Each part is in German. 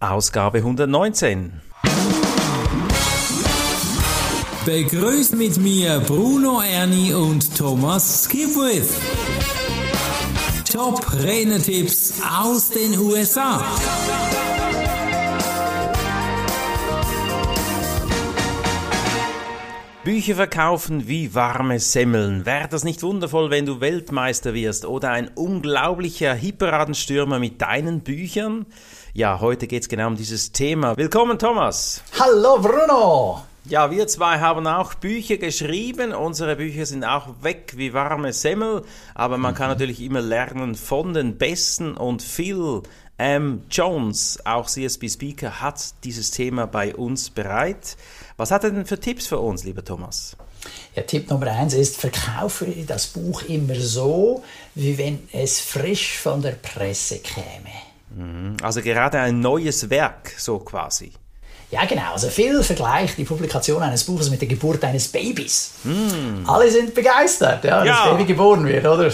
Ausgabe 119. Begrüßt mit mir Bruno Ernie und Thomas Skipwith. Top Renetipps aus den USA. Bücher verkaufen wie warme Semmeln. Wäre das nicht wundervoll, wenn du Weltmeister wirst oder ein unglaublicher Hiperadenstürmer mit deinen Büchern? Ja, heute geht es genau um dieses Thema. Willkommen, Thomas. Hallo, Bruno. Ja, wir zwei haben auch Bücher geschrieben. Unsere Bücher sind auch weg wie warme Semmel, aber man kann natürlich immer lernen von den Besten und Phil M. Jones, auch CSB Speaker, hat dieses Thema bei uns bereit. Was hat er denn für Tipps für uns, lieber Thomas? Ja, Tipp Nummer eins ist, verkaufe das Buch immer so, wie wenn es frisch von der Presse käme. Mhm. Also gerade ein neues Werk, so quasi. Ja, genau. Also viel vergleicht die Publikation eines Buches mit der Geburt eines Babys. Mm. Alle sind begeistert, ja, ja. das Baby geboren wird, oder?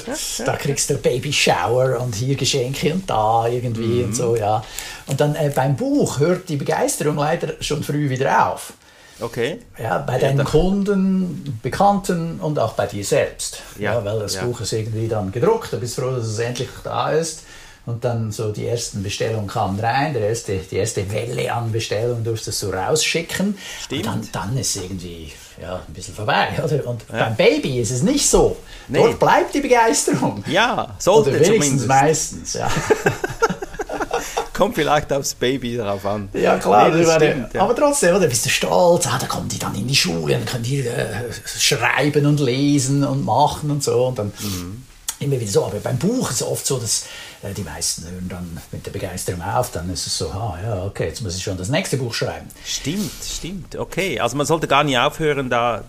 Da kriegst du Baby Shower und hier Geschenke und da irgendwie mm. und so, ja. Und dann äh, beim Buch hört die Begeisterung leider schon früh wieder auf. Okay. Ja, bei deinen Kunden, Bekannten und auch bei dir selbst. Ja, weil das. Buch ist irgendwie dann gedruckt, du bist froh, dass es endlich da ist. Und dann so die ersten Bestellungen kamen rein, der erste, die erste Welle an Bestellungen durftest du so rausschicken. Stimmt. Und dann, dann ist irgendwie ja, ein bisschen vorbei. Oder? Und ja. beim Baby ist es nicht so. Nee. Dort bleibt die Begeisterung. Ja, sollte oder wenigstens zumindest. meistens. Ja. Kommt vielleicht aufs Baby darauf an. Ja, klar. Nee, stimmt, ja. Aber trotzdem, oder, bist du stolz? Ah, da kommen die dann in die Schule und können die äh, schreiben und lesen und machen und so. Und dann mhm. immer wieder so. Aber beim Buch ist es oft so, dass die meisten hören dann mit der Begeisterung auf. Dann ist es so, ah, ja, okay, jetzt muss ich schon das nächste Buch schreiben. Stimmt, stimmt. Okay, also man sollte gar nicht aufhören, da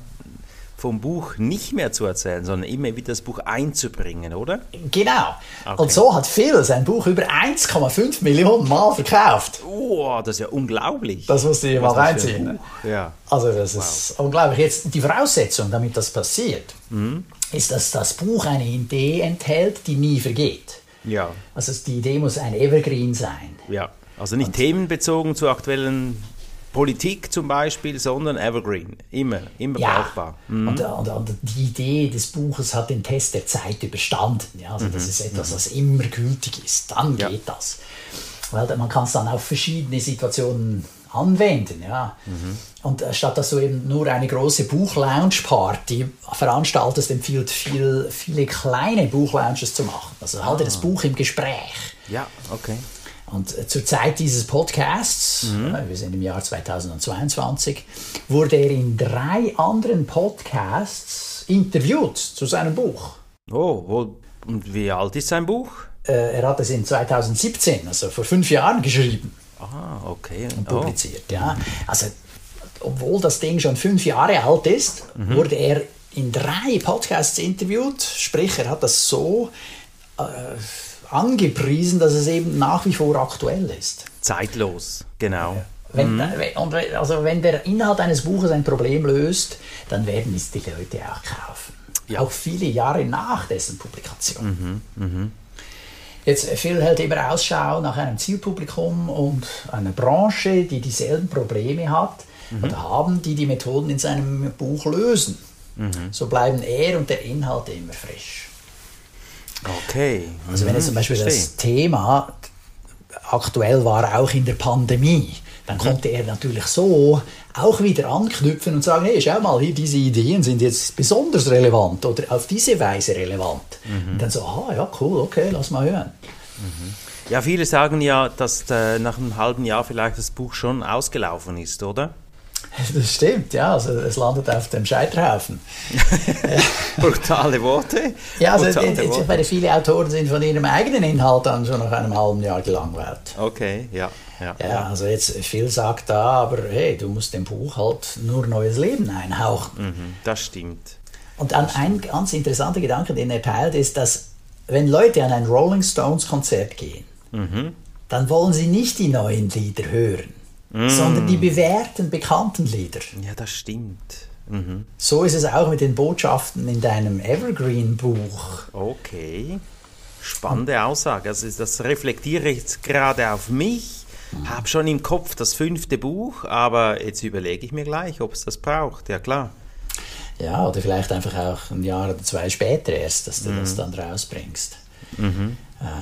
vom Buch nicht mehr zu erzählen, sondern immer wieder das Buch einzubringen, oder? Genau. Okay. Und so hat Phil sein Buch über 1,5 Millionen Mal verkauft. Oh, das ist ja unglaublich. Das musst du dir mal reinziehen. Ja. Also das wow. ist unglaublich. Jetzt die Voraussetzung, damit das passiert, mhm. ist, dass das Buch eine Idee enthält, die nie vergeht. Ja. Also die Idee muss ein Evergreen sein. Ja. Also nicht Und themenbezogen zu aktuellen Politik zum Beispiel, sondern Evergreen. Immer, immer ja. brauchbar. Mhm. Und, und, und, die Idee des Buches hat den Test der Zeit überstanden. Ja? Also mhm. das ist etwas, was immer gültig ist. Dann ja. geht das. Weil man kann es dann auf verschiedene Situationen anwenden. Ja. Mhm. Und äh, statt dass du eben nur eine große Buch-Lounge-Party veranstaltest, empfiehlt viel, viele kleine Buch-Lounges zu machen. Also halte ah. das Buch im Gespräch. Ja, okay. Und äh, zur Zeit dieses Podcasts, mhm. äh, wir sind im Jahr 2022, wurde er in drei anderen Podcasts interviewt zu seinem Buch. Oh, und wie alt ist sein Buch? Er hat es in 2017, also vor fünf Jahren, geschrieben. Ah, okay. Und publiziert, oh. ja. Also, obwohl das Ding schon fünf Jahre alt ist, mhm. wurde er in drei Podcasts interviewt. Sprich, er hat das so äh, angepriesen, dass es eben nach wie vor aktuell ist. Zeitlos, genau. Wenn, mhm. und, also wenn der Inhalt eines Buches ein Problem löst, dann werden es die Leute auch kaufen. Ja. Auch viele Jahre nach dessen Publikation. Mhm. Mhm. Jetzt, Phil hält immer Ausschau nach einem Zielpublikum und einer Branche, die dieselben Probleme hat mhm. oder haben, die die Methoden in seinem Buch lösen. Mhm. So bleiben er und der Inhalt immer frisch. Okay. Also wenn jetzt zum Beispiel das Thema aktuell war, auch in der Pandemie, dann konnte er natürlich so auch wieder anknüpfen und sagen, hey, schau mal, hier diese Ideen sind jetzt besonders relevant oder auf diese Weise relevant. Mhm. Und dann so, ah ja, cool, okay, lass mal hören. Mhm. Ja, viele sagen ja, dass äh, nach einem halben Jahr vielleicht das Buch schon ausgelaufen ist, oder? Das stimmt, ja. Also es landet auf dem Scheiterhaufen. Brutale Worte. Ja, also Brutale Worte. Weil viele Autoren sind von ihrem eigenen Inhalt dann schon nach einem halben Jahr gelangweilt. Okay, ja. Ja, ja, also jetzt viel sagt da, aber hey, du musst dem Buch halt nur neues Leben einhauchen. Mhm, das stimmt. Und dann ein ganz interessanter Gedanke, den er teilt, ist, dass wenn Leute an ein Rolling Stones Konzert gehen, mhm. dann wollen sie nicht die neuen Lieder hören mm. sondern die bewährten, bekannten Lieder. Ja, das stimmt. Mhm. So ist es auch mit den Botschaften in deinem Evergreen-Buch. Okay. Spannende Aussage. Also das reflektiere ich jetzt gerade auf mich. Habe schon im Kopf das fünfte Buch, aber jetzt überlege ich mir gleich, ob es das braucht. Ja, klar. Ja, oder vielleicht einfach auch ein Jahr oder zwei später erst, dass du das dann rausbringst. Äh,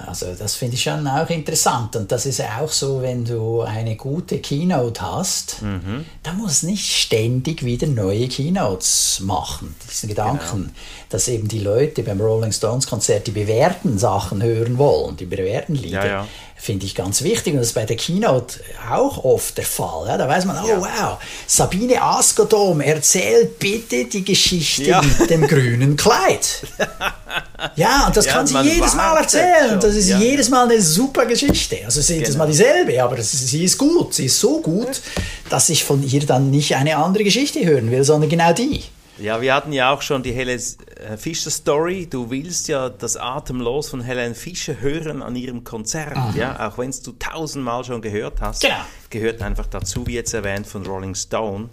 Also das finde ich schon auch interessant. Und das ist ja auch so, wenn du eine gute Keynote hast, da muss nicht ständig wieder neue Keynotes machen. Diesen Gedanken, dass eben die Leute beim Rolling Stones Konzert die bewährten Sachen hören wollen, die bewährten Lieder. Ja, ja. Finde ich ganz wichtig und das ist bei der Keynote auch oft der Fall. Ja, da weiß man, oh Ja. wow, Sabine Askodom erzählt bitte die Geschichte Ja. mit dem grünen Kleid. Ja, und das kann sie jedes Mal erzählen. Und das ist jedes Mal eine super Geschichte. Also sie jedes Genau. Mal dieselbe, aber sie ist gut. Sie ist so gut, dass ich von ihr dann nicht eine andere Geschichte hören will, sondern genau die. Ja, wir hatten ja auch schon die Helen äh, Fischer Story. Du willst ja das Atemlos von Helen Fischer hören an ihrem Konzert, ja, auch wenn es du tausendmal schon gehört hast. Genau. Gehört einfach dazu, wie jetzt erwähnt von Rolling Stone.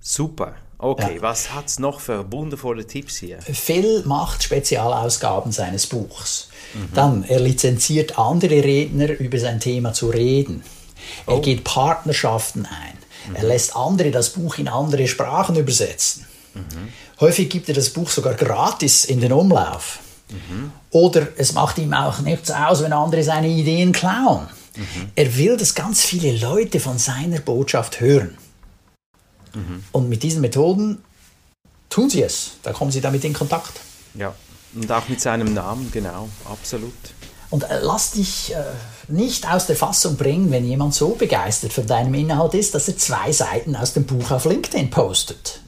Super. Okay, Ja. was hat's noch für wundervolle Tipps hier? Phil macht Spezialausgaben seines Buchs. Dann, er lizenziert andere Redner, über sein Thema zu reden. Er geht Partnerschaften ein. Er lässt andere das Buch in andere Sprachen übersetzen. Häufig gibt er das Buch sogar gratis in den Umlauf. Oder es macht ihm auch nichts aus, wenn andere seine Ideen klauen. Er will, dass ganz viele Leute von seiner Botschaft hören. Und mit diesen Methoden tun sie es. Da kommen sie damit in Kontakt. Ja, und auch mit seinem Namen, genau, absolut. Und äh, lass dich äh, nicht aus der Fassung bringen, wenn jemand so begeistert von deinem Inhalt ist, dass er zwei Seiten aus dem Buch auf LinkedIn postet.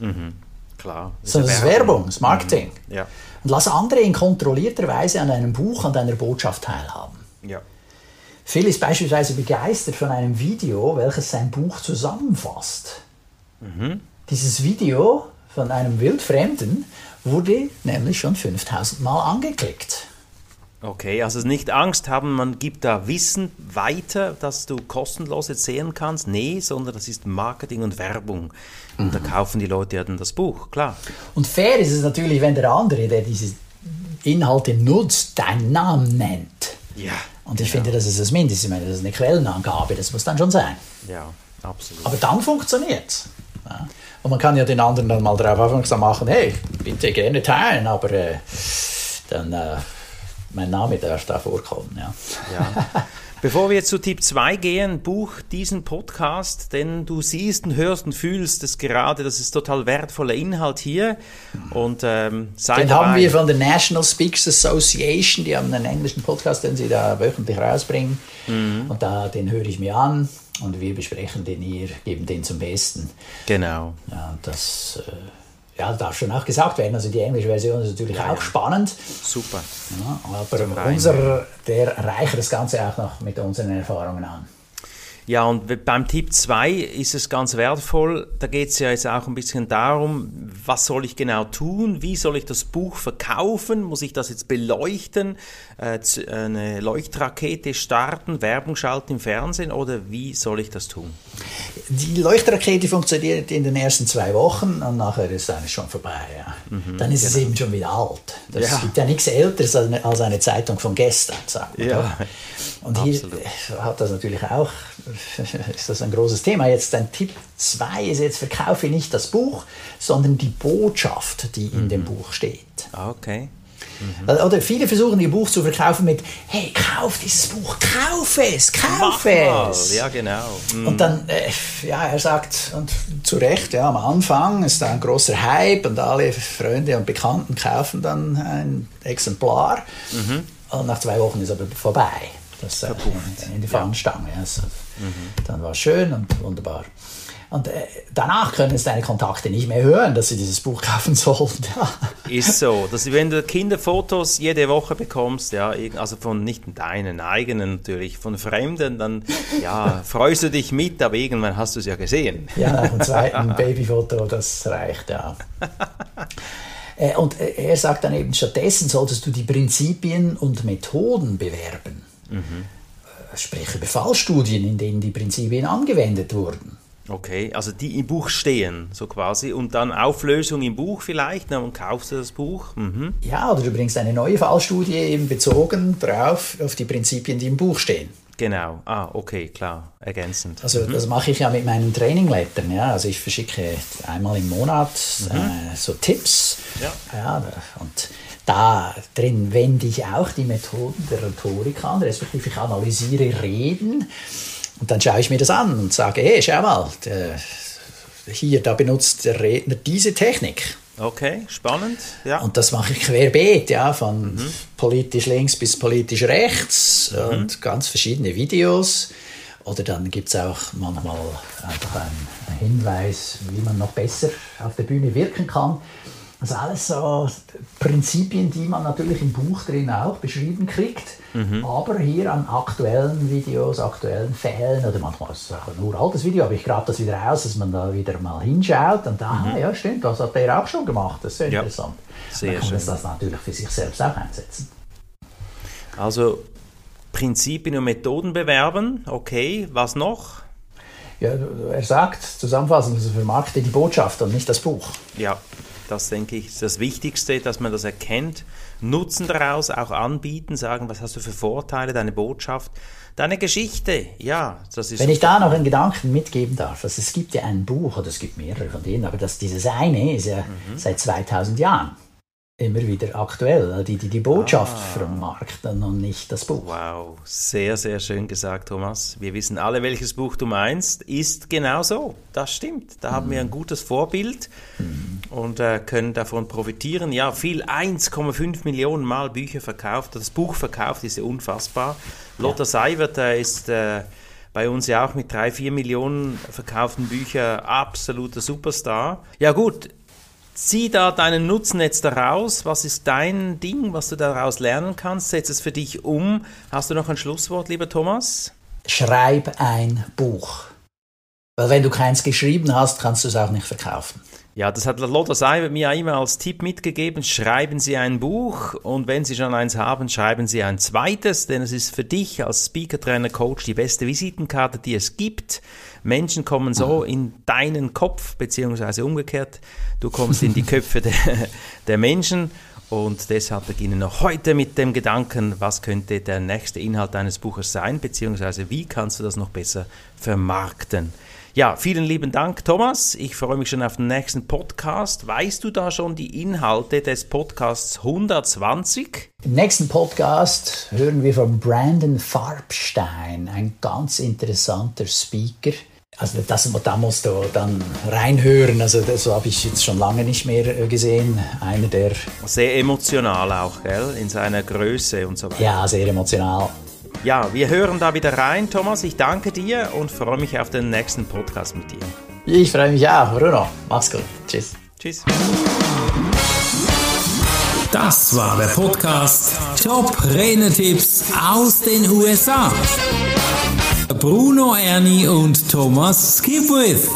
Klar. Sondern das ist Werbung, das ist Marketing. Ja, Und lass andere in kontrollierter Weise an deinem Buch, an deiner Botschaft teilhaben. ja. Phil ist beispielsweise begeistert von einem Video, welches sein Buch zusammenfasst. Dieses Video von einem Wildfremden wurde nämlich schon 5000 Mal angeklickt. Okay, also nicht Angst haben, man gibt da Wissen weiter, das du kostenlos jetzt sehen kannst. Nee, sondern das ist Marketing und Werbung. Und da kaufen die Leute ja dann das Buch, klar. Und fair ist es natürlich, wenn der andere, der diese Inhalte nutzt, deinen Namen nennt. Ja. Und ich finde, das ist das Mindeste. Ich meine, das ist eine Quellenangabe, das muss dann schon sein. Ja, absolut. Aber dann funktioniert es. Ja. Und man kann ja den anderen dann mal darauf aufmerksam machen, hey, bitte gerne teilen, aber äh, dann äh, mein Name darf da vorkommen. Ja. Ja. Bevor wir jetzt zu Tipp 2 gehen, buch diesen Podcast, denn du siehst und hörst und fühlst es gerade, das ist total wertvoller Inhalt hier. Und ähm, sei Den dabei. haben wir von der National Speakers Association, die haben einen englischen Podcast, den sie da wöchentlich rausbringen. Und da, den höre ich mir an und wir besprechen den hier, geben den zum Besten. Genau. Ja, das äh, ja, darf schon auch gesagt werden. Also die englische Version ist natürlich auch spannend. Super. Ja, aber unser, der reicht das Ganze auch noch mit unseren Erfahrungen an. Ja, und beim Tipp 2 ist es ganz wertvoll. Da geht es ja jetzt auch ein bisschen darum, was soll ich genau tun? Wie soll ich das Buch verkaufen? Muss ich das jetzt beleuchten? Äh, eine Leuchtrakete starten, Werbung schalten im Fernsehen oder wie soll ich das tun? Die Leuchtrakete funktioniert in den ersten zwei Wochen und nachher ist eigentlich schon vorbei. Ja. Dann ist es eben schon wieder alt. Das Ja. gibt ja nichts Älteres als eine, als eine Zeitung von gestern, sagt man. Ja. Und hier absolut. äh, hat das natürlich auch, ist das ein großes Thema. Jetzt ein Tipp 2 ist jetzt, verkaufe nicht das Buch, sondern die Botschaft, die in Mhm. dem Buch steht. Ah, Okay. Oder viele versuchen ihr Buch zu verkaufen mit, hey, kauf dieses Buch, kauf es, kauf Mach mal. es. Ja, genau. Mm. Und dann, äh, ja, er sagt, und zu Recht, ja, am Anfang ist da ein großer Hype und alle Freunde und Bekannten kaufen dann ein Exemplar. Und nach zwei Wochen ist aber vorbei. Das äh, in die Fahnenstange. Also, Dann war es schön und wunderbar. Und äh, danach können es deine Kontakte nicht mehr hören, dass sie dieses Buch kaufen sollen. Ja. Ist so, dass wenn du Kinderfotos jede Woche bekommst, ja, also von nicht deinen eigenen natürlich, von Fremden, dann ja, freust du dich mit, aber irgendwann hast du es ja gesehen. Ja, nach dem zweiten Babyfoto, das reicht, ja. Äh, Und äh, er sagt dann eben, stattdessen solltest du die Prinzipien und Methoden bewerben. Äh, Sprich über Fallstudien, in denen die Prinzipien angewendet wurden. Okay, also die im Buch stehen, so quasi, und dann Auflösung im Buch vielleicht, und kaufst du das Buch. Mhm. Ja, oder du bringst eine neue Fallstudie eben bezogen drauf auf die Prinzipien, die im Buch stehen. Genau. Ah, okay, klar. Ergänzend. Also mhm. das mache ich ja mit meinen Traininglettern. Ja? Also ich verschicke einmal im Monat mhm. äh, so Tipps. Ja. ja. Und da drin wende ich auch die Methoden der Rhetorik an, respektive ich analysiere Reden. Und dann schaue ich mir das an und sage, hey, schau mal, der, hier, da benutzt der Redner diese Technik. Okay, spannend. Ja. Und das mache ich querbeet, ja, von mhm. politisch links bis politisch rechts mhm. und ganz verschiedene Videos. Oder dann gibt es auch manchmal einfach einen Hinweis, wie man noch besser auf der Bühne wirken kann. Also alles so Prinzipien, die man natürlich im Buch drin auch beschrieben kriegt, mhm. aber hier an aktuellen Videos, aktuellen Fällen oder manchmal ist es auch ein uraltes Video, aber ich grabe das wieder aus, dass man da wieder mal hinschaut und da, mhm. ja stimmt, das hat der auch schon gemacht, das ist sehr ja. interessant. Sehr dann kann man das natürlich für sich selbst auch einsetzen. Also Prinzipien und Methoden bewerben, okay, was noch? Ja, er sagt zusammenfassend, also vermarkte die Botschaft und nicht das Buch. Ja, das denke ich ist das Wichtigste, dass man das erkennt. Nutzen daraus auch anbieten, sagen, was hast du für Vorteile, deine Botschaft, deine Geschichte. Ja, das ist. Wenn ich da noch einen Gedanken mitgeben darf, also es gibt ja ein Buch oder es gibt mehrere von denen, aber das, dieses eine ist ja mhm. seit 2000 Jahren immer wieder aktuell, die die, die Botschaft ah. vermarkten und nicht das Buch. Wow, sehr, sehr schön gesagt, Thomas. Wir wissen alle, welches Buch du meinst. Ist genau so. Das stimmt. Da mhm. haben wir ein gutes Vorbild mhm. und äh, können davon profitieren. Ja, viel 1,5 Millionen Mal Bücher verkauft. Das Buch verkauft ist ja unfassbar. Lothar ja. Seiwert äh, ist äh, bei uns ja auch mit drei, vier Millionen verkauften Büchern absoluter Superstar. Ja gut, Zieh da deinen Nutzen jetzt daraus. Was ist dein Ding, was du daraus lernen kannst? Setz es für dich um. Hast du noch ein Schlusswort, lieber Thomas? Schreib ein Buch. Weil wenn du keins geschrieben hast, kannst du es auch nicht verkaufen. Ja, das hat Lothar Seiber mir immer als Tipp mitgegeben. Schreiben Sie ein Buch und wenn Sie schon eins haben, schreiben Sie ein zweites, denn es ist für dich als Speaker, Trainer, Coach die beste Visitenkarte, die es gibt. Menschen kommen so in deinen Kopf, beziehungsweise umgekehrt. Du kommst in die Köpfe der, der Menschen und deshalb beginnen wir heute mit dem Gedanken, was könnte der nächste Inhalt deines Buches sein, beziehungsweise wie kannst du das noch besser vermarkten. Ja, vielen lieben Dank, Thomas. Ich freue mich schon auf den nächsten Podcast. Weißt du da schon die Inhalte des Podcasts 120? Im nächsten Podcast hören wir von Brandon Farbstein, ein ganz interessanter Speaker. Also das, da musst du dann reinhören. Also das habe ich jetzt schon lange nicht mehr äh, gesehen. Einer der sehr emotional auch, gell, in seiner Größe und so weiter. Ja, sehr emotional. Ja, wir hören da wieder rein, Thomas. Ich danke dir und freue mich auf den nächsten Podcast mit dir. Ich freue mich auch, Bruno. Mach's gut. Tschüss. Tschüss. Das war der Podcast Top Renetipps aus den USA. Bruno Ernie und Thomas Skipwith.